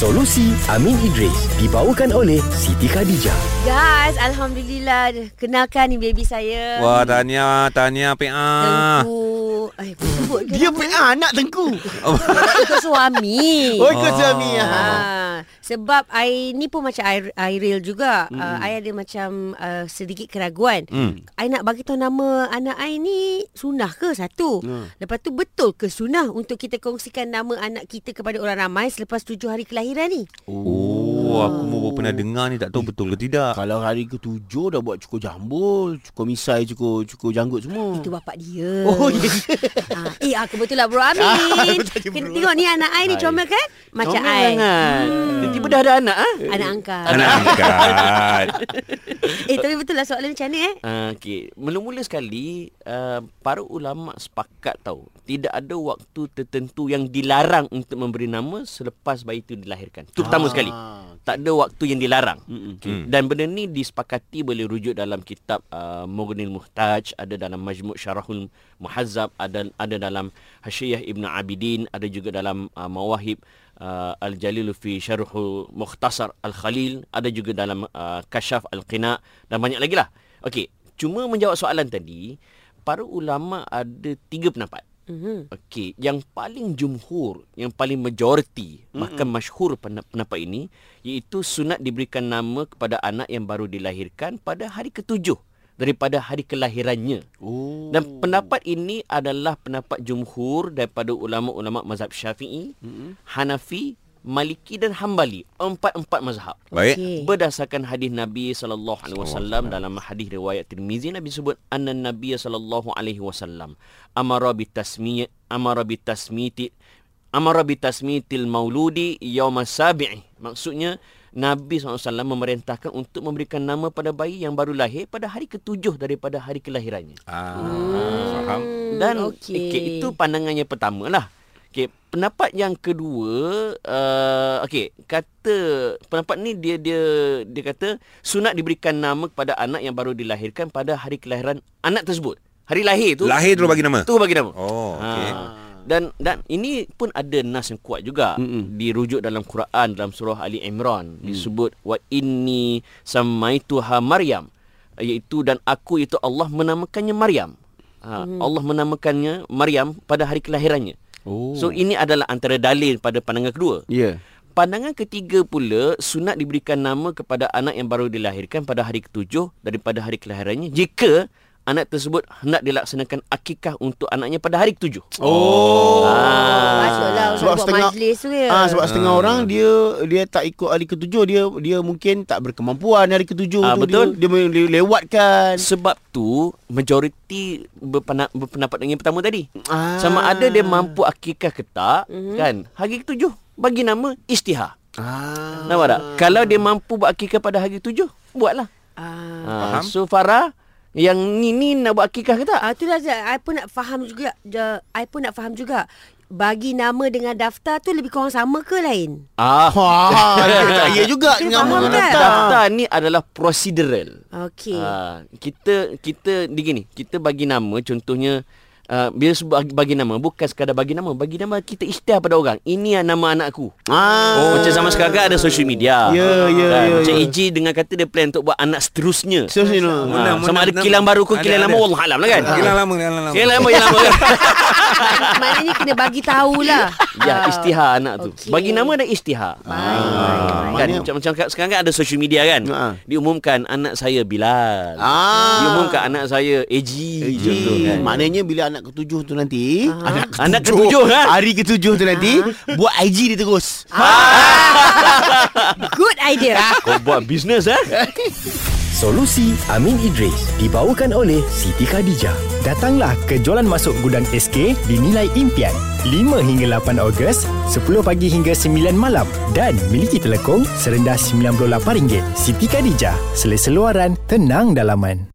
Solusi Amin Idris dibawakan oleh Siti Khadijah. Guys, Alhamdulillah Kenalkan ni baby saya Wah, tahniah, tahniah PA. Tengku Eh, Dia punya anak tengku. Ikut suami Oh, ikut suami. Ah, ah. Sebab I ni pun macam I, I real juga. Mm. Uh, I ada macam uh, sedikit keraguan. Hmm. I nak bagi tahu nama anak I ni sunnah ke satu. Hmm. Lepas tu betul ke sunnah untuk kita kongsikan nama anak kita kepada orang ramai selepas tujuh hari kelahiran ni? Oh, aku mau pernah dengar ni tak tahu betul ke tidak. Kalau hari ketujuh dah buat cukur jambul, cukur misai, cukur cukur janggut semua. Itu bapak dia. Oh, ya. Ah, eh, ah, kebetulan bro Amin. Ah, betul Kena bro. tengok ni anak I ni comel kan? Macam Comel I. sangat. Tiba-tiba dah ada anak ah. Anak angkat. Anak angkat. Eh, tapi betul lah soalan macam ni eh. Uh, okay. Mula-mula sekali uh, para ulama sepakat tahu tidak ada waktu tertentu yang dilarang untuk memberi nama selepas bayi itu dilahirkan. Itu pertama Ah, sekali. Tak ada waktu yang dilarang. Hmm. Okay. Dan benda ni disepakati boleh rujuk dalam kitab uh, Mughnil Muhtaj, ada dalam Majmu' Syarahul Muhazzab, ada ada dalam Hasyiyah Ibn Abidin, ada juga dalam uh, Mawahib uh, Al-Jalil fi Syarhul Mukhtasar Al-Khalil, ada juga dalam uh, Kashaf Al-Qina dan banyak lagi lah. Okey, cuma menjawab soalan tadi, para ulama ada tiga pendapat. Mhm. Okey, yang paling jumhur, yang paling majoriti, mm-hmm. bahkan masyhur pen- pendapat ini iaitu sunat diberikan nama kepada anak yang baru dilahirkan pada hari ketujuh daripada hari kelahirannya. Oh. Dan pendapat ini adalah pendapat jumhur daripada ulama-ulama mazhab Syafi'i, mm-hmm. Hanafi, Maliki dan Hambali. Empat-empat mazhab. Baik. Okey. Berdasarkan hadis Nabi sallallahu alaihi wasallam dalam hadis riwayat Tirmizi Nabi sebut anna Nabi sallallahu alaihi wasallam amara bitasmiyah amara bitasmiti amara bitasmitil mauludi yaum sabi'i. Maksudnya Nabi SAW memerintahkan untuk memberikan nama pada bayi yang baru lahir pada hari ketujuh daripada hari kelahirannya. Ah, faham. Dan Hmm, okey. okay. okay, itu pandangan yang pertama lah. Okay, pendapat yang kedua, uh, okay, kata pendapat ni dia dia dia kata sunat diberikan nama kepada anak yang baru dilahirkan pada hari kelahiran anak tersebut. Hari lahir tu. Lahir terus bagi nama. Tu bagi nama. Oh, okey. Ha. Dan dan ini pun ada nas yang kuat juga Mm-mm. dirujuk dalam Quran dalam surah Ali Imran mm. disebut wa inni samaituha Maryam iaitu dan aku itu Allah menamakannya Maryam. Ha, mm. Allah menamakannya Maryam pada hari kelahirannya. Oh. So ini adalah antara dalil pada pandangan kedua. Ya. Yeah. Pandangan ketiga pula sunat diberikan nama kepada anak yang baru dilahirkan pada hari ketujuh daripada hari kelahirannya jika anak tersebut hendak dilaksanakan akikah untuk anaknya pada hari ketujuh. Oh. Ah. Masuklah Sebab setengah- majlis tu ya. Ah sebab setengah orang dia dia tak ikut hari ketujuh dia dia mungkin tak berkemampuan hari ketujuh Ah, tu betul. dia dia dia lewatkan. Sebab tu majoriti berpendapat, berpendapat dengan yang pertama tadi. Ah. Sama ada dia mampu akikah ke tak, mm-hmm. kan? Hari ketujuh bagi nama istihar. Ah. Nampak tak? Kalau dia mampu buat akikah pada hari ketujuh, buatlah. Ah. Faham. so Farah yang ni ni nak buat akikah ke tak? Ah tu lah Zat. I pun nak faham juga. I pun nak faham juga. Bagi nama dengan daftar tu lebih kurang sama ke lain? Ah, ya, ya juga Kena dengan faham kan? daftar. daftar ni adalah procedural. Okey. Ah, kita kita di gini, kita bagi nama contohnya uh, bila sebut bagi, bagi nama bukan sekadar bagi nama, bagi nama kita isytihar pada orang. Ini nama anakku. Ah. Oh. Macam zaman sekarang kan ada social media. Ya, ya, Kan? ya, Macam ya. AJ dengan kata dia plan untuk buat anak seterusnya. So sini. Ha, Menang, sama menang, ada menang. kilang baru ke Ada, kilang lama ada. Allah alam lah kan. Kilang lama, kilang lama. Kilang lama yang lama. Maknanya kena bagi tahulah. ya, Ah. istihar anak tu. Okey. Bagi nama dan. Baik, baik, baik. Kan Maknanya- macam macam sekarang kan ada social media kan. Ha. Diumumkan anak saya Bilal. Ah. Diumumkan anak saya AG. Contoh kan. Maknanya bila anak ketujuh tu nanti, anak ketujuh, Anak ketujuh, kan? Hari ketujuh tu nanti buat IG dia terus. Good idea. Kau buat bisnes eh? Solusi Amin Idris dibawakan oleh Siti Khadijah. Datanglah ke jualan masuk gudang SK dinilai impian 5 hingga 8 Ogos 10 pagi hingga 9 malam dan miliki telekong serendah RM98. Siti Khadijah, selesa luaran, tenang dalaman.